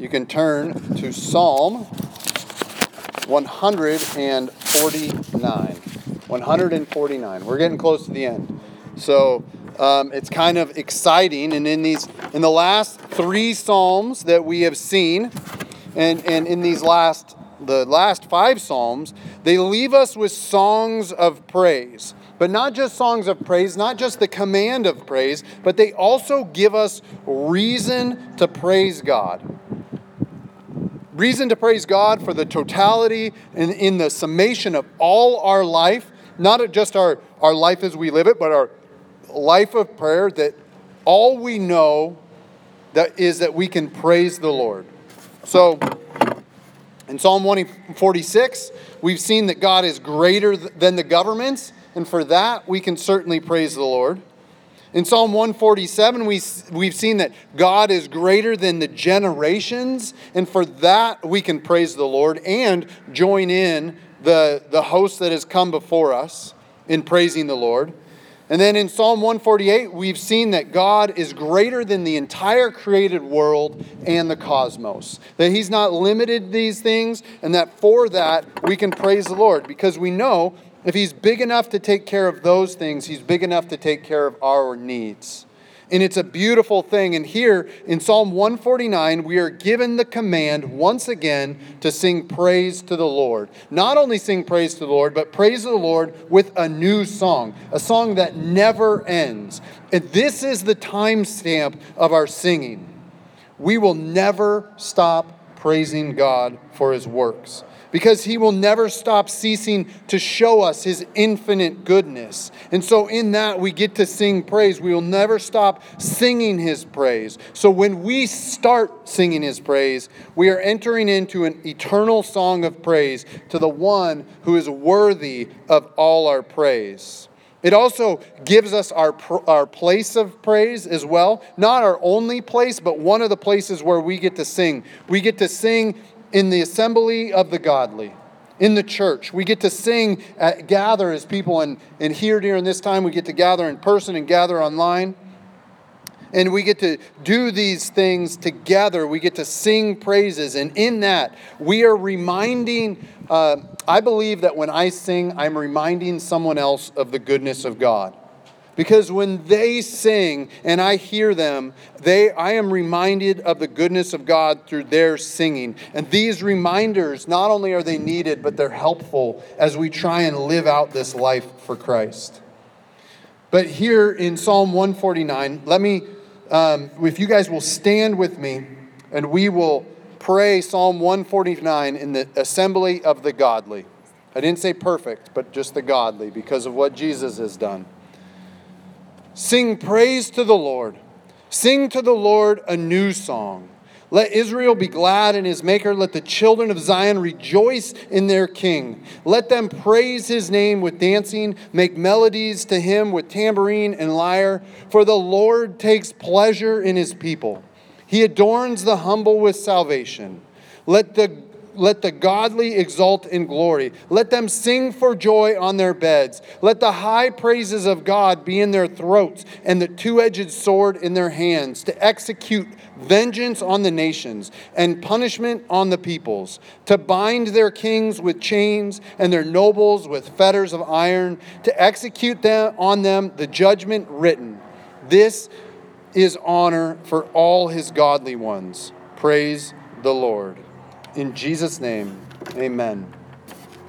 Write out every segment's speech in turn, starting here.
you can turn to Psalm 149. 149. We're getting close to the end. So um, it's kind of exciting. And in these, in the last three Psalms that we have seen, and, and in these last, the last five Psalms, they leave us with songs of praise. But not just songs of praise, not just the command of praise, but they also give us reason to praise God reason to praise God for the totality and in the summation of all our life, not just our, our life as we live it, but our life of prayer, that all we know that is that we can praise the Lord. So in Psalm 146, we've seen that God is greater than the governments, and for that we can certainly praise the Lord. In Psalm 147, we, we've seen that God is greater than the generations, and for that we can praise the Lord and join in the, the host that has come before us in praising the Lord. And then in Psalm 148, we've seen that God is greater than the entire created world and the cosmos. That He's not limited these things, and that for that we can praise the Lord because we know if he's big enough to take care of those things, he's big enough to take care of our needs. And it's a beautiful thing. And here in Psalm 149, we are given the command once again to sing praise to the Lord. Not only sing praise to the Lord, but praise the Lord with a new song, a song that never ends. And this is the timestamp of our singing. We will never stop praising God for his works because he will never stop ceasing to show us his infinite goodness. And so, in that, we get to sing praise. We will never stop singing his praise. So, when we start singing his praise, we are entering into an eternal song of praise to the one who is worthy of all our praise. It also gives us our, our place of praise as well. Not our only place, but one of the places where we get to sing. We get to sing in the assembly of the godly, in the church. We get to sing, at, gather as people, and, and here during this time, we get to gather in person and gather online. And we get to do these things together. We get to sing praises. And in that, we are reminding, uh, I believe that when I sing, I'm reminding someone else of the goodness of God. Because when they sing and I hear them, they, I am reminded of the goodness of God through their singing. And these reminders, not only are they needed, but they're helpful as we try and live out this life for Christ. But here in Psalm 149, let me, um, if you guys will stand with me, and we will pray Psalm 149 in the assembly of the godly. I didn't say perfect, but just the godly because of what Jesus has done. Sing praise to the Lord. Sing to the Lord a new song. Let Israel be glad in his Maker. Let the children of Zion rejoice in their King. Let them praise his name with dancing, make melodies to him with tambourine and lyre. For the Lord takes pleasure in his people. He adorns the humble with salvation. Let the let the godly exult in glory. Let them sing for joy on their beds. Let the high praises of God be in their throats and the two edged sword in their hands to execute vengeance on the nations and punishment on the peoples, to bind their kings with chains and their nobles with fetters of iron, to execute them on them the judgment written. This is honor for all his godly ones. Praise the Lord. In Jesus' name, amen.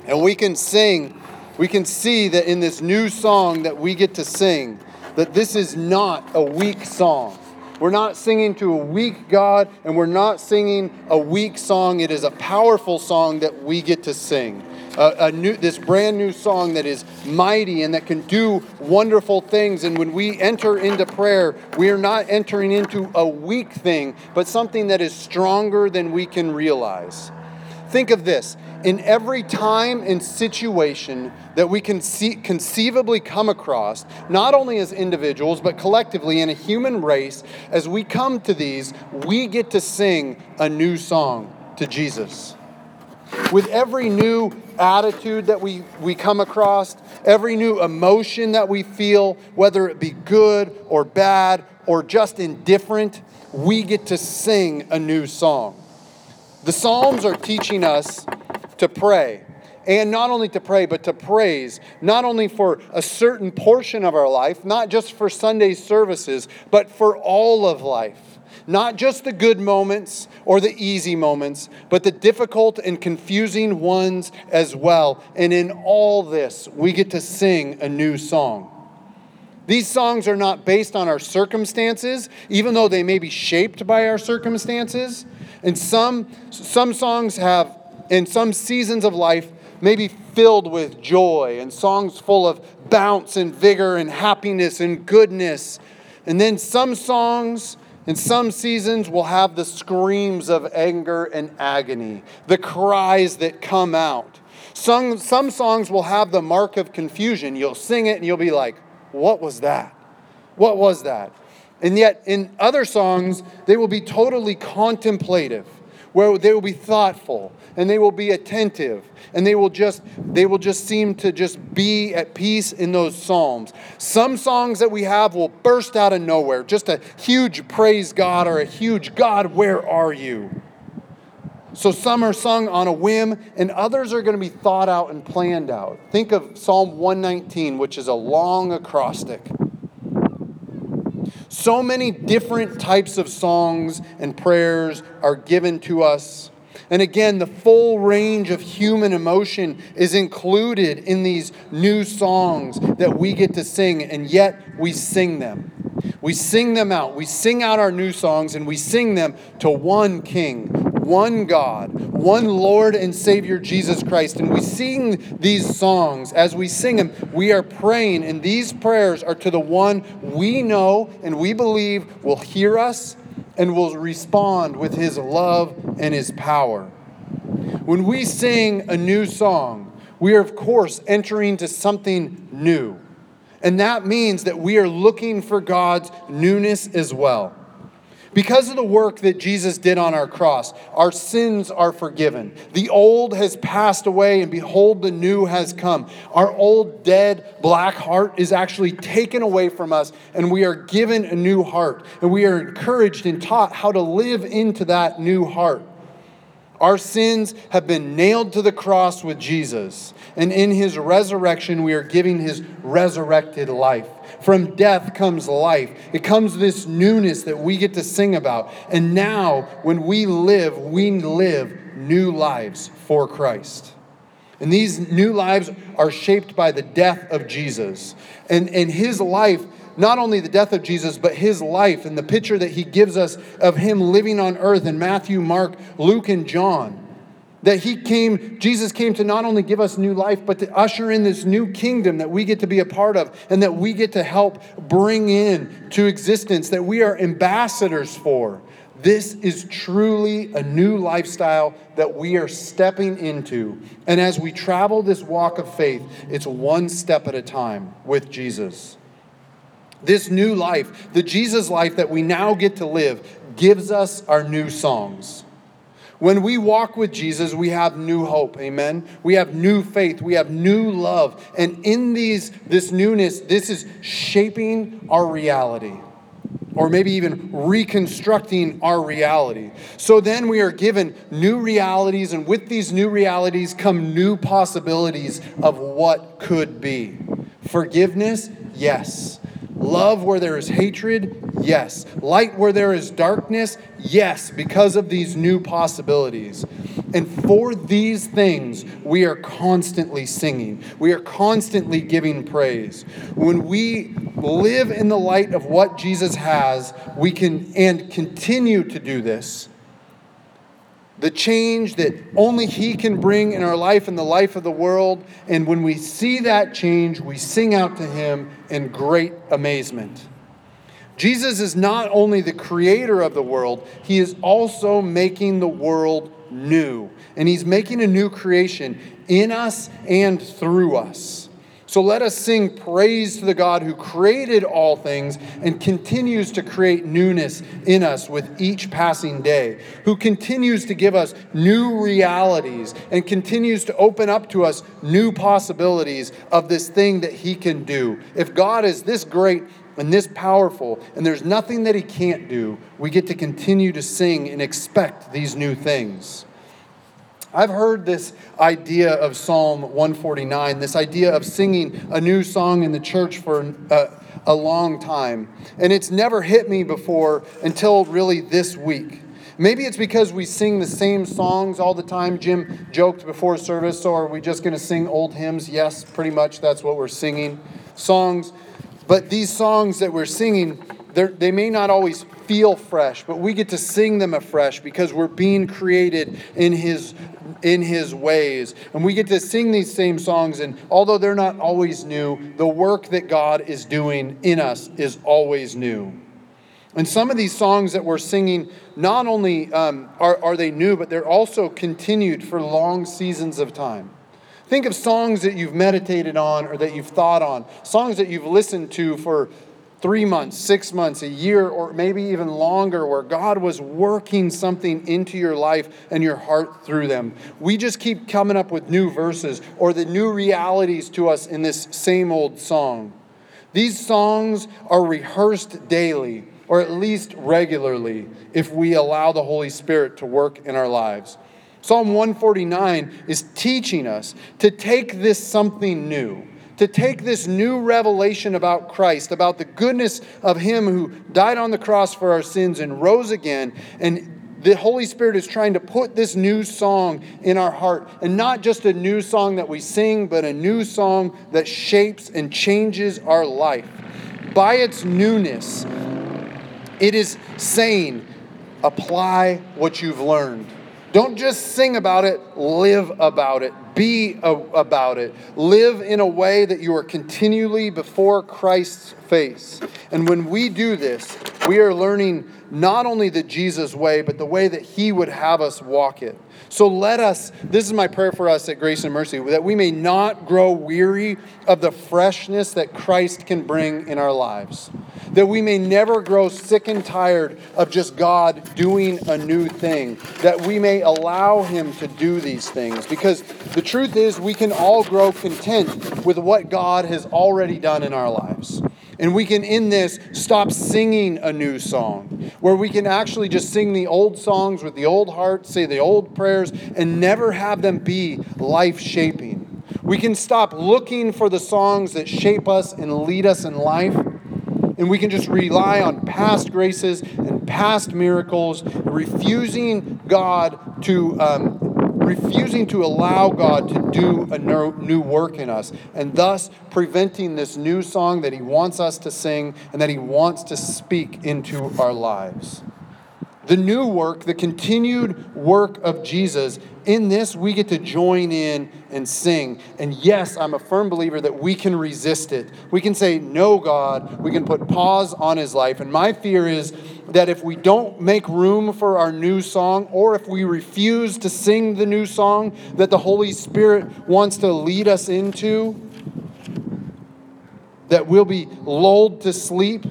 And we can sing, we can see that in this new song that we get to sing, that this is not a weak song. We're not singing to a weak God, and we're not singing a weak song. It is a powerful song that we get to sing. A, a, new, this brand new song that is mighty and that can do wonderful things. And when we enter into prayer, we are not entering into a weak thing, but something that is stronger than we can realize. Think of this in every time and situation that we can conceivably come across, not only as individuals, but collectively in a human race, as we come to these, we get to sing a new song to Jesus. With every new attitude that we, we come across, every new emotion that we feel, whether it be good or bad or just indifferent, we get to sing a new song. The Psalms are teaching us to pray. And not only to pray, but to praise, not only for a certain portion of our life, not just for Sunday services, but for all of life. Not just the good moments or the easy moments, but the difficult and confusing ones as well. And in all this, we get to sing a new song. These songs are not based on our circumstances, even though they may be shaped by our circumstances. And some, some songs have, in some seasons of life, may be filled with joy and songs full of bounce and vigor and happiness and goodness. And then some songs in some seasons, we'll have the screams of anger and agony, the cries that come out. Some, some songs will have the mark of confusion. You'll sing it and you'll be like, What was that? What was that? And yet, in other songs, they will be totally contemplative, where they will be thoughtful and they will be attentive and they will just they will just seem to just be at peace in those psalms. Some songs that we have will burst out of nowhere. Just a huge praise god or a huge god where are you? So some are sung on a whim and others are going to be thought out and planned out. Think of psalm 119 which is a long acrostic so many different types of songs and prayers are given to us and again, the full range of human emotion is included in these new songs that we get to sing, and yet we sing them. We sing them out. We sing out our new songs, and we sing them to one King, one God, one Lord and Savior, Jesus Christ. And we sing these songs. As we sing them, we are praying, and these prayers are to the one we know and we believe will hear us and will respond with his love and his power. When we sing a new song, we are, of course, entering into something new. And that means that we are looking for God's newness as well. Because of the work that Jesus did on our cross, our sins are forgiven. The old has passed away, and behold, the new has come. Our old, dead, black heart is actually taken away from us, and we are given a new heart. And we are encouraged and taught how to live into that new heart. Our sins have been nailed to the cross with Jesus, and in his resurrection, we are giving his resurrected life. From death comes life. It comes this newness that we get to sing about. And now, when we live, we live new lives for Christ. And these new lives are shaped by the death of Jesus. And, and his life, not only the death of Jesus, but his life and the picture that he gives us of him living on earth in Matthew, Mark, Luke, and John that he came, Jesus came to not only give us new life, but to usher in this new kingdom that we get to be a part of and that we get to help bring in to existence, that we are ambassadors for. This is truly a new lifestyle that we are stepping into. And as we travel this walk of faith, it's one step at a time with Jesus. This new life, the Jesus life that we now get to live, gives us our new songs. When we walk with Jesus, we have new hope. Amen. We have new faith. We have new love. And in these this newness, this is shaping our reality. Or maybe even reconstructing our reality. So then we are given new realities, and with these new realities come new possibilities of what could be. Forgiveness, yes. Love where there is hatred, Yes. Light where there is darkness? Yes, because of these new possibilities. And for these things, we are constantly singing. We are constantly giving praise. When we live in the light of what Jesus has, we can and continue to do this. The change that only He can bring in our life and the life of the world. And when we see that change, we sing out to Him in great amazement. Jesus is not only the creator of the world, he is also making the world new. And he's making a new creation in us and through us. So let us sing praise to the God who created all things and continues to create newness in us with each passing day, who continues to give us new realities and continues to open up to us new possibilities of this thing that He can do. If God is this great, and this powerful, and there's nothing that he can't do, we get to continue to sing and expect these new things. I've heard this idea of Psalm 149, this idea of singing a new song in the church for uh, a long time. And it's never hit me before until really this week. Maybe it's because we sing the same songs all the time. Jim joked before service, so are we just going to sing old hymns? Yes, pretty much that's what we're singing. Songs. But these songs that we're singing, they may not always feel fresh, but we get to sing them afresh because we're being created in His in his ways. And we get to sing these same songs, and although they're not always new, the work that God is doing in us is always new. And some of these songs that we're singing, not only um, are, are they new, but they're also continued for long seasons of time. Think of songs that you've meditated on or that you've thought on, songs that you've listened to for three months, six months, a year, or maybe even longer, where God was working something into your life and your heart through them. We just keep coming up with new verses or the new realities to us in this same old song. These songs are rehearsed daily, or at least regularly, if we allow the Holy Spirit to work in our lives. Psalm 149 is teaching us to take this something new to take this new revelation about Christ, about the goodness of Him who died on the cross for our sins and rose again, and the Holy Spirit is trying to put this new song in our heart. And not just a new song that we sing, but a new song that shapes and changes our life. By its newness, it is saying, apply what you've learned. Don't just sing about it, live about it, be a, about it. Live in a way that you are continually before Christ's face. And when we do this, we are learning not only the Jesus way, but the way that He would have us walk it. So let us, this is my prayer for us at Grace and Mercy, that we may not grow weary of the freshness that Christ can bring in our lives. That we may never grow sick and tired of just God doing a new thing. That we may allow Him to do these things. Because the truth is, we can all grow content with what God has already done in our lives. And we can, in this, stop singing a new song, where we can actually just sing the old songs with the old heart, say the old prayers, and never have them be life shaping. We can stop looking for the songs that shape us and lead us in life, and we can just rely on past graces and past miracles, refusing God to um, refusing to allow God to do a new work in us, and thus preventing this new song that He wants us to sing and that He wants to speak into our lives. The new work, the continued work of Jesus, in this we get to join in and sing. And yes, I'm a firm believer that we can resist it. We can say, No, God. We can put pause on His life. And my fear is that if we don't make room for our new song, or if we refuse to sing the new song that the Holy Spirit wants to lead us into, that we'll be lulled to sleep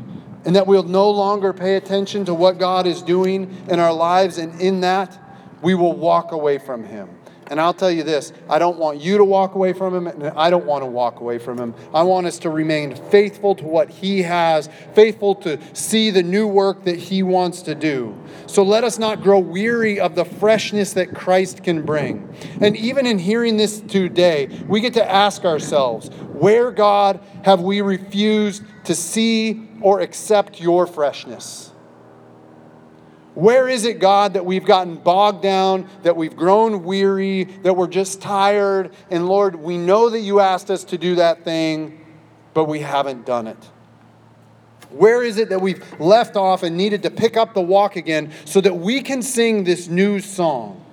and that we'll no longer pay attention to what God is doing in our lives, and in that, we will walk away from Him. And I'll tell you this I don't want you to walk away from him, and I don't want to walk away from him. I want us to remain faithful to what he has, faithful to see the new work that he wants to do. So let us not grow weary of the freshness that Christ can bring. And even in hearing this today, we get to ask ourselves where, God, have we refused to see or accept your freshness? Where is it, God, that we've gotten bogged down, that we've grown weary, that we're just tired? And Lord, we know that you asked us to do that thing, but we haven't done it. Where is it that we've left off and needed to pick up the walk again so that we can sing this new song?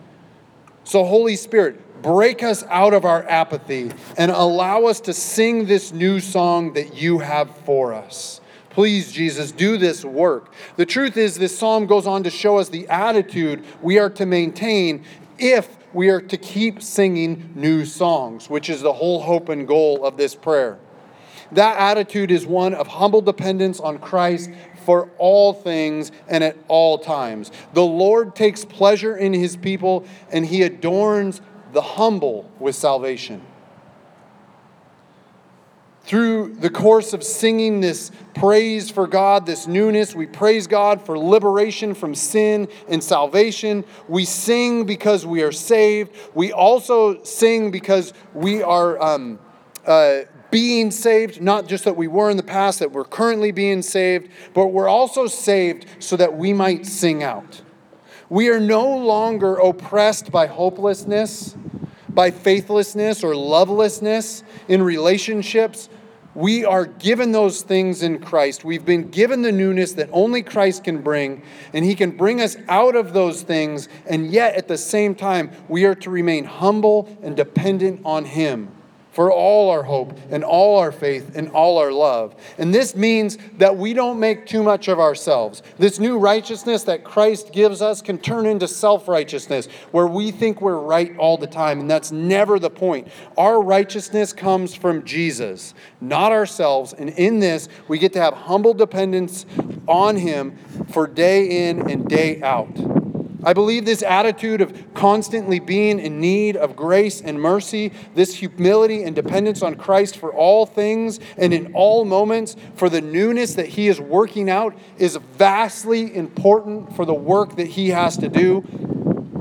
So, Holy Spirit, break us out of our apathy and allow us to sing this new song that you have for us. Please, Jesus, do this work. The truth is, this psalm goes on to show us the attitude we are to maintain if we are to keep singing new songs, which is the whole hope and goal of this prayer. That attitude is one of humble dependence on Christ for all things and at all times. The Lord takes pleasure in his people, and he adorns the humble with salvation. Through the course of singing this praise for God, this newness. We praise God for liberation from sin and salvation. We sing because we are saved. We also sing because we are um, uh, being saved, not just that we were in the past, that we're currently being saved, but we're also saved so that we might sing out. We are no longer oppressed by hopelessness, by faithlessness, or lovelessness in relationships we are given those things in Christ. We've been given the newness that only Christ can bring, and He can bring us out of those things, and yet at the same time, we are to remain humble and dependent on Him for all our hope and all our faith and all our love. And this means that we don't make too much of ourselves. This new righteousness that Christ gives us can turn into self righteousness, where we think we're right all the time. And that's never the point. Our righteousness comes from Jesus, not ourselves. And in this, we get to have humble dependence on Him for day in and day out. I believe this attitude of constantly being in need of grace and mercy, this humility and dependence on Christ for all things and in all moments for the newness that He is working out, is vastly important for the work that He has to do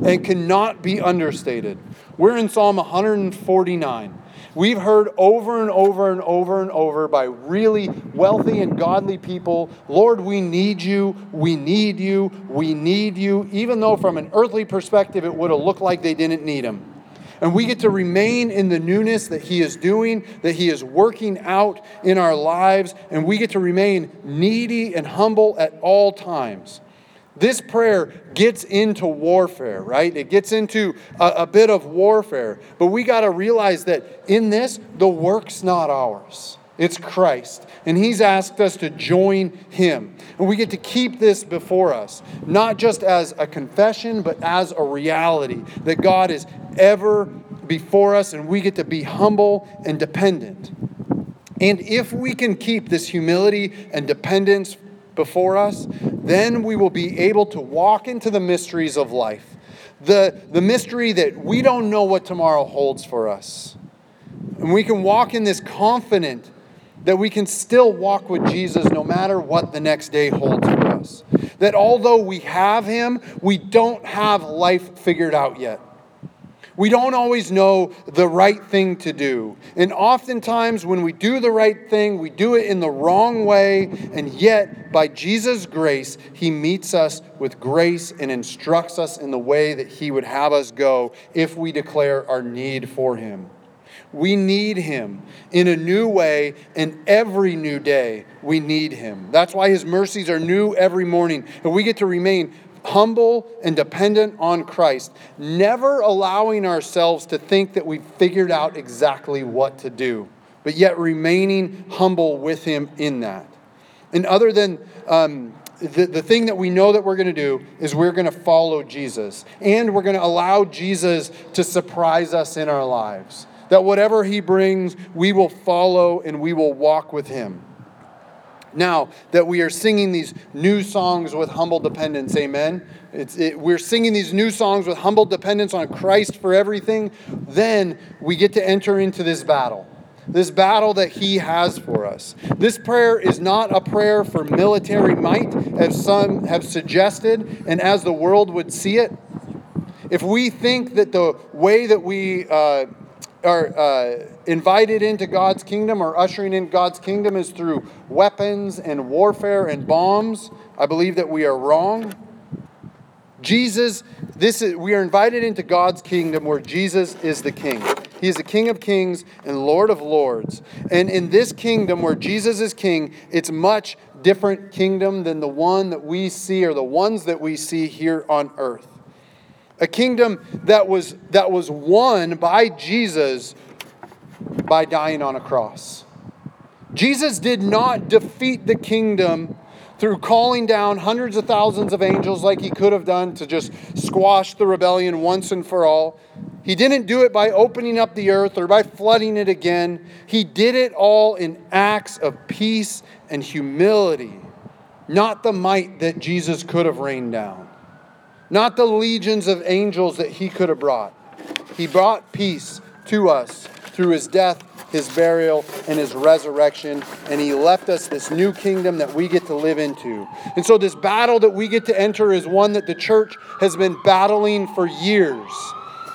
and cannot be understated. We're in Psalm 149. We've heard over and over and over and over by really wealthy and godly people Lord, we need you, we need you, we need you, even though from an earthly perspective it would have looked like they didn't need him. And we get to remain in the newness that He is doing, that He is working out in our lives, and we get to remain needy and humble at all times. This prayer gets into warfare, right? It gets into a, a bit of warfare. But we got to realize that in this, the work's not ours. It's Christ. And He's asked us to join Him. And we get to keep this before us, not just as a confession, but as a reality that God is ever before us and we get to be humble and dependent. And if we can keep this humility and dependence before us, then we will be able to walk into the mysteries of life. The, the mystery that we don't know what tomorrow holds for us. And we can walk in this confident that we can still walk with Jesus no matter what the next day holds for us. That although we have Him, we don't have life figured out yet. We don't always know the right thing to do. And oftentimes, when we do the right thing, we do it in the wrong way. And yet, by Jesus' grace, He meets us with grace and instructs us in the way that He would have us go if we declare our need for Him. We need Him in a new way, and every new day we need Him. That's why His mercies are new every morning, and we get to remain humble and dependent on Christ, never allowing ourselves to think that we've figured out exactly what to do, but yet remaining humble with Him in that. And other than um, the, the thing that we know that we're going to do is we're going to follow Jesus, and we're going to allow Jesus to surprise us in our lives. That whatever He brings, we will follow and we will walk with Him now that we are singing these new songs with humble dependence. Amen. It, we're singing these new songs with humble dependence on Christ for everything. Then we get to enter into this battle. This battle that he has for us. This prayer is not a prayer for military might, as some have suggested, and as the world would see it. If we think that the way that we uh, are uh, invited into God's kingdom or ushering in God's kingdom is through weapons and warfare and bombs, I believe that we are wrong. Jesus, this is we are invited into God's kingdom where Jesus is the king. He is the King of Kings and Lord of Lords. And in this kingdom where Jesus is king, it's much different kingdom than the one that we see or the ones that we see here on earth a kingdom that was, that was won by Jesus by dying on a cross. Jesus did not defeat the kingdom through calling down hundreds of thousands of angels like he could have done to just squash the rebellion once and for all. He didn't do it by opening up the earth or by flooding it again. He did it all in acts of peace and humility, not the might that Jesus could have rained down not the legions of angels that he could have brought. He brought peace to us through his death his burial, and his resurrection. And he left us this new kingdom that we get to live into. And so, this battle that we get to enter is one that the church has been battling for years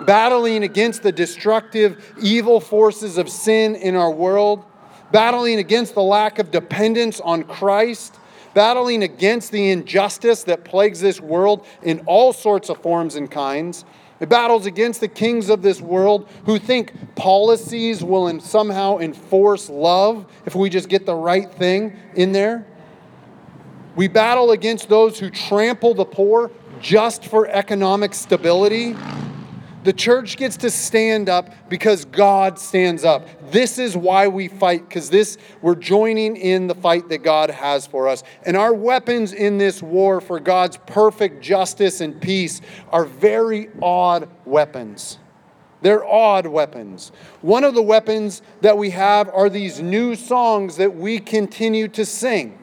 battling against the destructive, evil forces of sin in our world, battling against the lack of dependence on Christ, battling against the injustice that plagues this world in all sorts of forms and kinds. It battles against the kings of this world who think policies will somehow enforce love if we just get the right thing in there. We battle against those who trample the poor just for economic stability. The church gets to stand up because God stands up. This is why we fight because this we're joining in the fight that God has for us. And our weapons in this war for God's perfect justice and peace are very odd weapons. They're odd weapons. One of the weapons that we have are these new songs that we continue to sing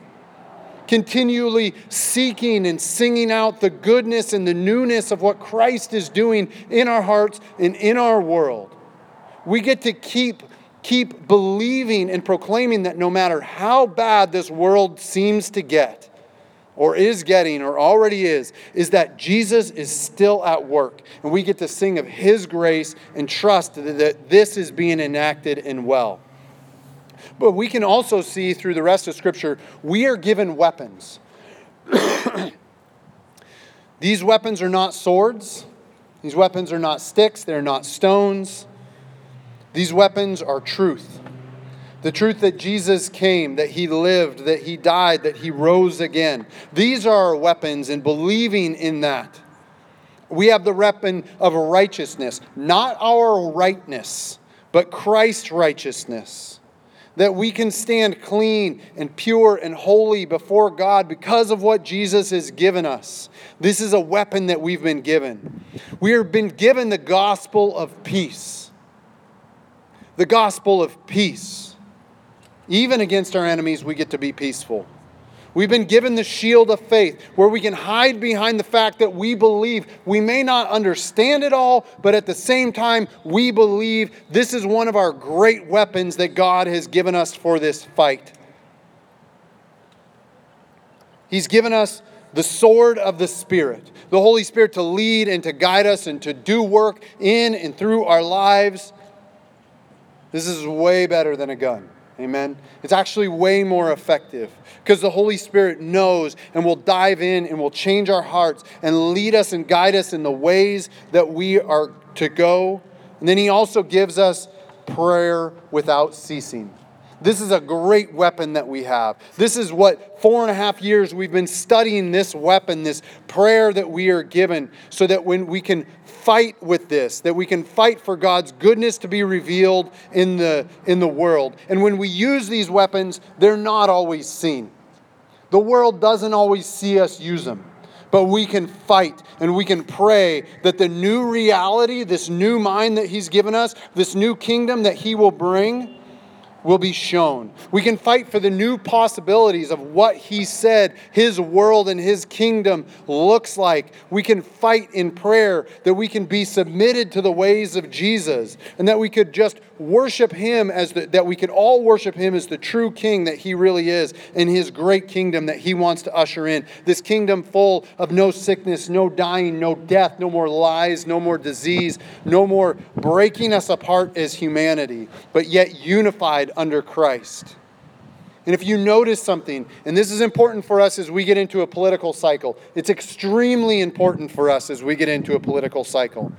continually seeking and singing out the goodness and the newness of what Christ is doing in our hearts and in our world. We get to keep keep believing and proclaiming that no matter how bad this world seems to get or is getting or already is is that Jesus is still at work and we get to sing of his grace and trust that this is being enacted and well. But we can also see through the rest of Scripture, we are given weapons. These weapons are not swords. These weapons are not sticks. They're not stones. These weapons are truth. The truth that Jesus came, that he lived, that he died, that he rose again. These are our weapons, and believing in that. We have the weapon of righteousness, not our rightness, but Christ's righteousness that we can stand clean and pure and holy before God because of what Jesus has given us. This is a weapon that we've been given. We have been given the gospel of peace. The gospel of peace. Even against our enemies, we get to be peaceful. We've been given the shield of faith where we can hide behind the fact that we believe. We may not understand it all, but at the same time, we believe this is one of our great weapons that God has given us for this fight. He's given us the sword of the Spirit, the Holy Spirit to lead and to guide us and to do work in and through our lives. This is way better than a gun. Amen. It's actually way more effective because the Holy Spirit knows and will dive in and will change our hearts and lead us and guide us in the ways that we are to go. And then He also gives us prayer without ceasing. This is a great weapon that we have. This is what four and a half years we've been studying this weapon, this prayer that we are given, so that when we can fight with this, that we can fight for God's goodness to be revealed in the, in the world. And when we use these weapons, they're not always seen. The world doesn't always see us use them. But we can fight and we can pray that the new reality, this new mind that He's given us, this new kingdom that He will bring, will be shown. We can fight for the new possibilities of what he said his world and his kingdom looks like. We can fight in prayer that we can be submitted to the ways of Jesus and that we could just worship him as the, that we could all worship him as the true king that he really is in his great kingdom that he wants to usher in. This kingdom full of no sickness, no dying, no death, no more lies, no more disease, no more breaking us apart as humanity, but yet unified under Christ. And if you notice something, and this is important for us as we get into a political cycle, it's extremely important for us as we get into a political cycle.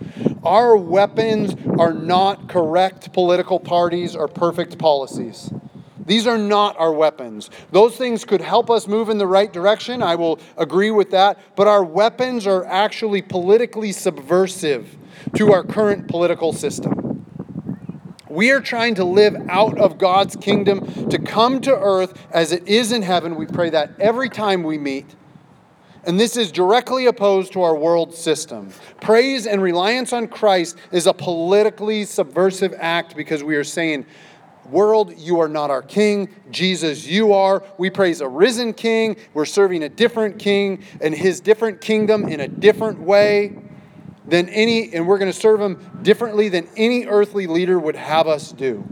Our weapons are not correct political parties or perfect policies. These are not our weapons. Those things could help us move in the right direction. I will agree with that. But our weapons are actually politically subversive to our current political system. We are trying to live out of God's kingdom to come to earth as it is in heaven. We pray that every time we meet. And this is directly opposed to our world system. Praise and reliance on Christ is a politically subversive act because we are saying, World, you are not our king. Jesus, you are. We praise a risen king. We're serving a different king and his different kingdom in a different way than any, and we're going to serve him differently than any earthly leader would have us do.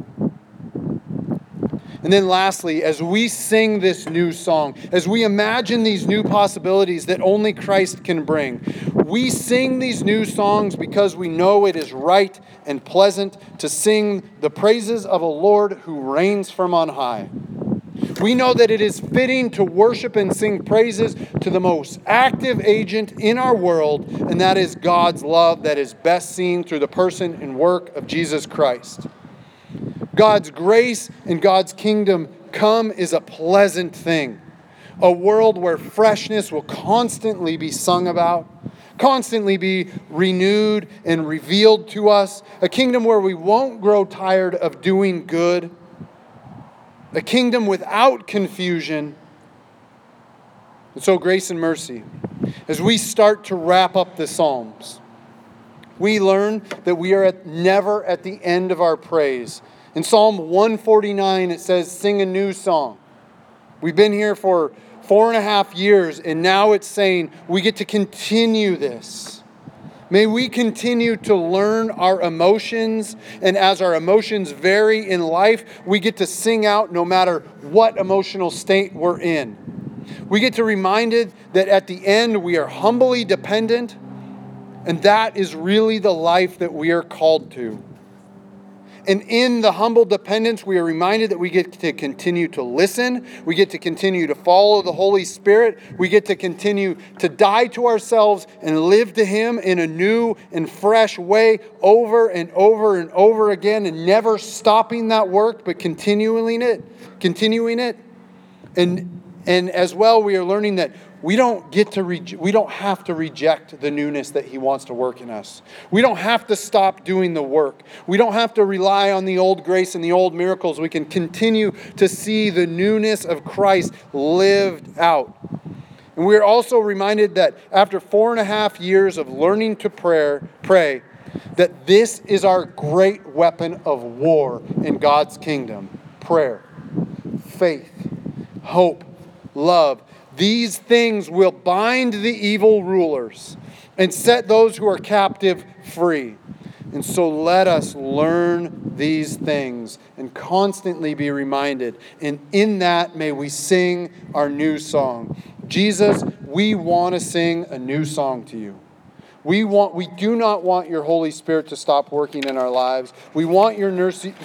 And then, lastly, as we sing this new song, as we imagine these new possibilities that only Christ can bring, we sing these new songs because we know it is right and pleasant to sing the praises of a Lord who reigns from on high. We know that it is fitting to worship and sing praises to the most active agent in our world, and that is God's love that is best seen through the person and work of Jesus Christ. God's grace and God's kingdom come is a pleasant thing. A world where freshness will constantly be sung about, constantly be renewed and revealed to us. A kingdom where we won't grow tired of doing good. A kingdom without confusion. And so, grace and mercy. As we start to wrap up the Psalms, we learn that we are at, never at the end of our praise in Psalm 149, it says, Sing a new song. We've been here for four and a half years, and now it's saying we get to continue this. May we continue to learn our emotions, and as our emotions vary in life, we get to sing out no matter what emotional state we're in. We get to reminded that at the end we are humbly dependent, and that is really the life that we are called to. And in the humble dependence, we are reminded that we get to continue to listen. We get to continue to follow the Holy Spirit. We get to continue to die to ourselves and live to Him in a new and fresh way over and over and over again, and never stopping that work, but continuing it, continuing it. And, and as well, we are learning that we don't get to re- we don't have to reject the newness that he wants to work in us. We don't have to stop doing the work. We don't have to rely on the old grace and the old miracles. We can continue to see the newness of Christ lived out. And we are also reminded that after four and a half years of learning to prayer, pray, that this is our great weapon of war in God's kingdom prayer, faith, hope, love, these things will bind the evil rulers and set those who are captive free. And so let us learn these things and constantly be reminded. And in that, may we sing our new song. Jesus, we want to sing a new song to you. We, want, we do not want your Holy Spirit to stop working in our lives. We want your,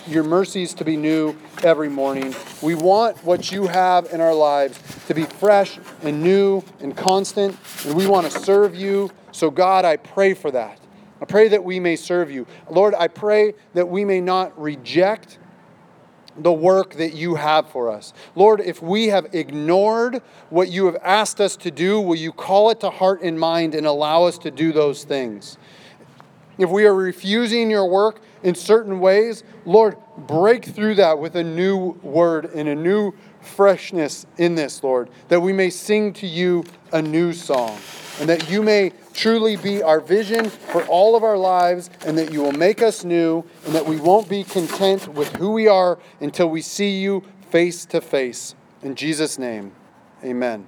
your mercies to be new every morning. We want what you have in our lives to be fresh and new and constant, and we want to serve you. So, God, I pray for that. I pray that we may serve you. Lord, I pray that we may not reject the work that you have for us. Lord, if we have ignored what you have asked us to do, will you call it to heart and mind and allow us to do those things? If we are refusing your work in certain ways, Lord, break through that with a new word and a new freshness in this, Lord, that we may sing to you a new song and that you may truly be our vision for all of our lives, and that you will make us new, and that we won't be content with who we are until we see you face to face. In Jesus' name, amen.